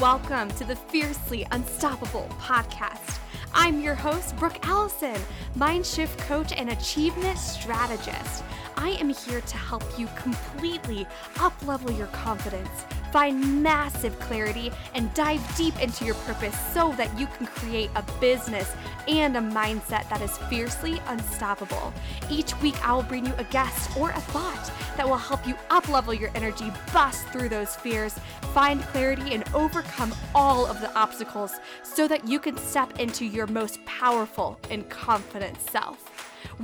Welcome to the Fiercely Unstoppable podcast. I'm your host, Brooke Allison, mind shift coach and achievement strategist. I am here to help you completely uplevel your confidence, find massive clarity, and dive deep into your purpose so that you can create a business and a mindset that is fiercely unstoppable. Each week, I will bring you a guest or a thought that will help you uplevel your energy, bust through those fears, find clarity, and overcome all of the obstacles so that you can step into your most powerful and confident self.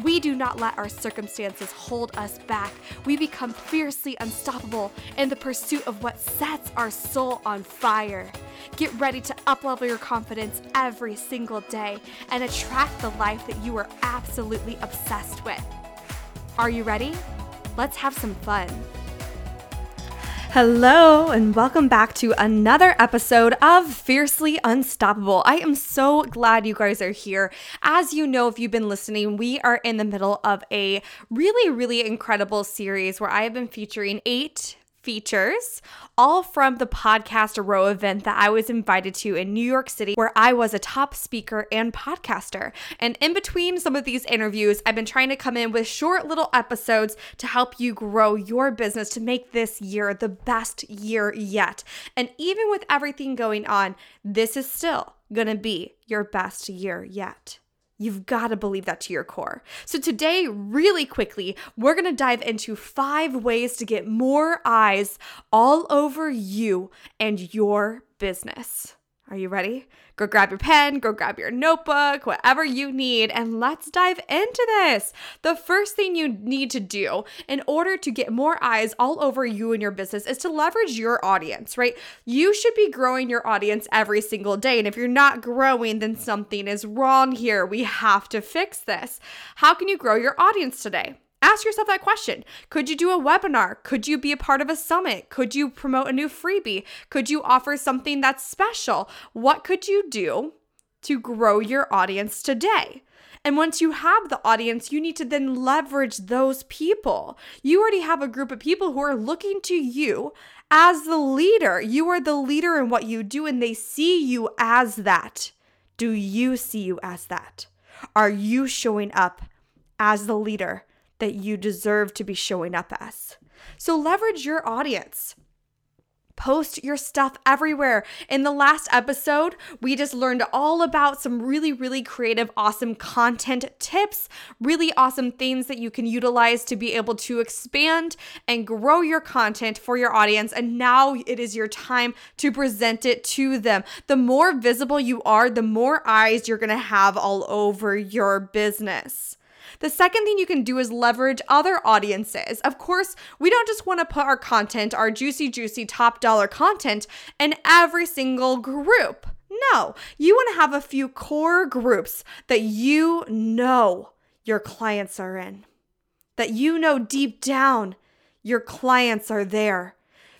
We do not let our circumstances hold us back. We become fiercely unstoppable in the pursuit of what sets our soul on fire. Get ready to uplevel your confidence every single day and attract the life that you are absolutely obsessed with. Are you ready? Let's have some fun. Hello, and welcome back to another episode of Fiercely Unstoppable. I am so glad you guys are here. As you know, if you've been listening, we are in the middle of a really, really incredible series where I have been featuring eight features, all from the Podcast Row event that I was invited to in New York City, where I was a top speaker and podcaster. And in between some of these interviews, I've been trying to come in with short little episodes to help you grow your business to make this year the best year yet. And even with everything going on, this is still gonna be your best year yet. You've got to believe that to your core. So, today, really quickly, we're going to dive into five ways to get more eyes all over you and your business. Are you ready? Go grab your pen, go grab your notebook, whatever you need, and let's dive into this. The first thing you need to do in order to get more eyes all over you and your business is to leverage your audience, right? You should be growing your audience every single day. And if you're not growing, then something is wrong here. We have to fix this. How can you grow your audience today? Ask yourself that question. Could you do a webinar? Could you be a part of a summit? Could you promote a new freebie? Could you offer something that's special? What could you do to grow your audience today? And once you have the audience, you need to then leverage those people. You already have a group of people who are looking to you as the leader. You are the leader in what you do, and they see you as that. Do you see you as that? Are you showing up as the leader that you deserve to be showing up as. So leverage your audience. Post your stuff everywhere. In the last episode, we just learned all about some really, really creative, awesome content tips, really awesome things that you can utilize to be able to expand and grow your content for your audience. And now it is your time to present it to them. The more visible you are, the more eyes you're gonna have all over your business. The second thing you can do is leverage other audiences. Of course, we don't just want to put our content, our juicy, juicy, top dollar content in every single group. No, you want to have a few core groups that you know your clients are in, that you know deep down your clients are there.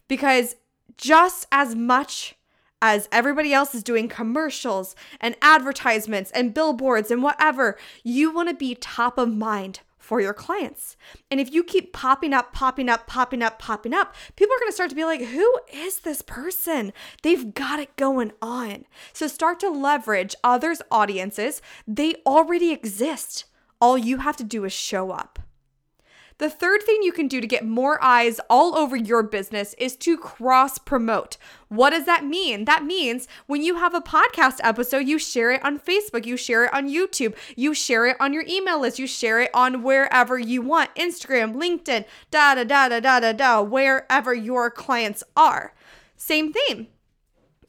Because just as much as everybody else is doing commercials and advertisements and billboards and whatever, you want to be top of mind for your clients. And if you keep popping up, popping up, popping up, popping up, people are going to start to be like, who is this person? They've got it going on. So start to leverage others' audiences. They already exist. All you have to do is show up. The third thing you can do to get more eyes all over your business is to cross promote. What does that mean? That means when you have a podcast episode, you share it on Facebook, you share it on YouTube, you share it on your email list, you share it on wherever you want Instagram, LinkedIn, da da da da da da da, wherever your clients are. Same thing.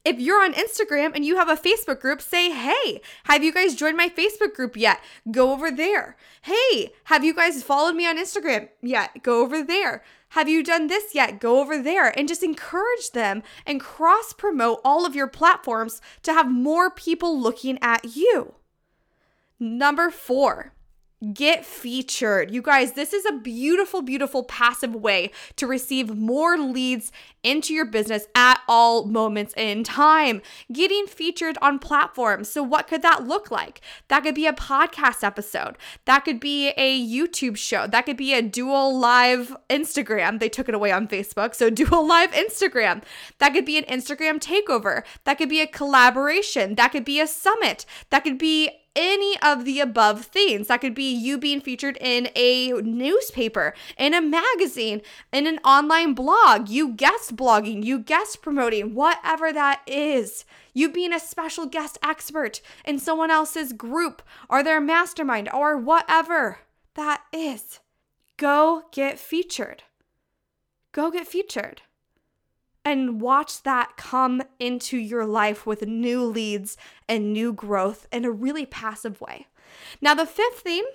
If you're on Instagram and you have a Facebook group, say, hey, have you guys joined my Facebook group yet? Go over there. Hey, have you guys followed me on Instagram yet? Go over there. Have you done this yet? Go over there and just encourage them and cross promote all of your platforms to have more people looking at you. Number four, get featured. You guys, this is a beautiful, beautiful passive way to receive more leads into your business at all moments in time. Getting featured on platforms. So, what could that look like? That could be a podcast episode, that could be a YouTube show, that could be a dual live Instagram. They took it away on Facebook. So, dual live Instagram. That could be an Instagram takeover, that could be a collaboration, that could be a summit, that could be any of the above things. That could be you being featured in a newspaper, in a magazine, in an online blog, you guest blogging, you guest promoting, whatever that is. You being a special guest expert in someone else's group or their mastermind or whatever that is. Go get featured. Go get featured and watch that come into your life with new leads and new growth in a really passive way. Now, the fifth thing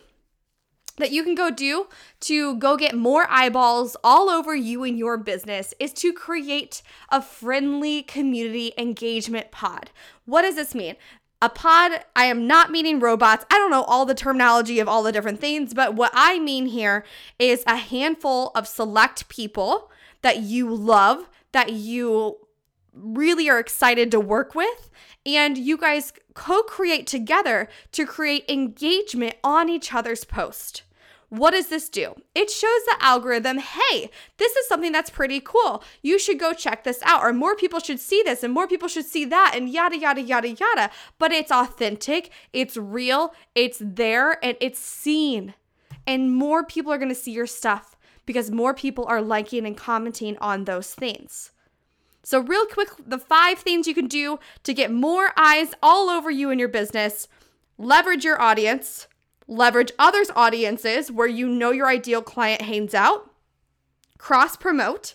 that you can go do to go get more eyeballs all over you and your business is to create a friendly community engagement pod. What does this mean? A pod, I am not meaning robots. I don't know all the terminology of all the different things, but what I mean here is a handful of select people that you love that you really are excited to work with. And you guys co create together to create engagement on each other's post. What does this do? It shows the algorithm, hey, this is something that's pretty cool. You should go check this out, or more people should see this, and more people should see that, and yada, yada, yada, yada. But it's authentic, it's real, it's there, and it's seen. And more people are gonna see your stuff because more people are liking and commenting on those things. So, real quick, the five things you can do to get more eyes all over you and your business leverage your audience, leverage others' audiences where you know your ideal client hangs out, cross promote,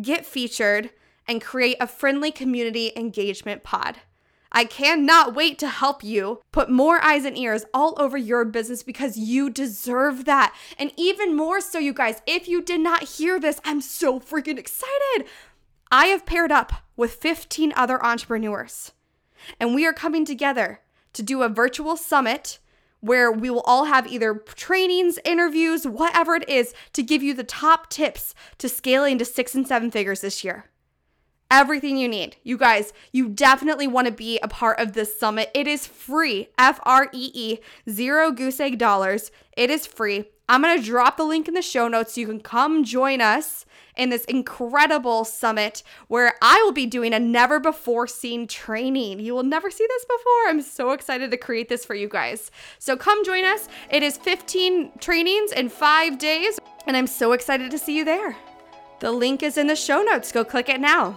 get featured, and create a friendly community engagement pod. I cannot wait to help you put more eyes and ears all over your business because you deserve that. And even more so, you guys, if you did not hear this, I'm so freaking excited. I have paired up with 15 other entrepreneurs, and we are coming together to do a virtual summit where we will all have either trainings, interviews, whatever it is, to give you the top tips to scaling to six and seven figures this year everything you need. You guys, you definitely want to be a part of this summit. It is free, F R E E, zero goose egg dollars. It is free. I'm going to drop the link in the show notes so you can come join us in this incredible summit where I will be doing a never before seen training. You will never see this before. I'm so excited to create this for you guys. So come join us. It is 15 trainings in five days, and I'm so excited to see you there. The link is in the show notes. Go click it now.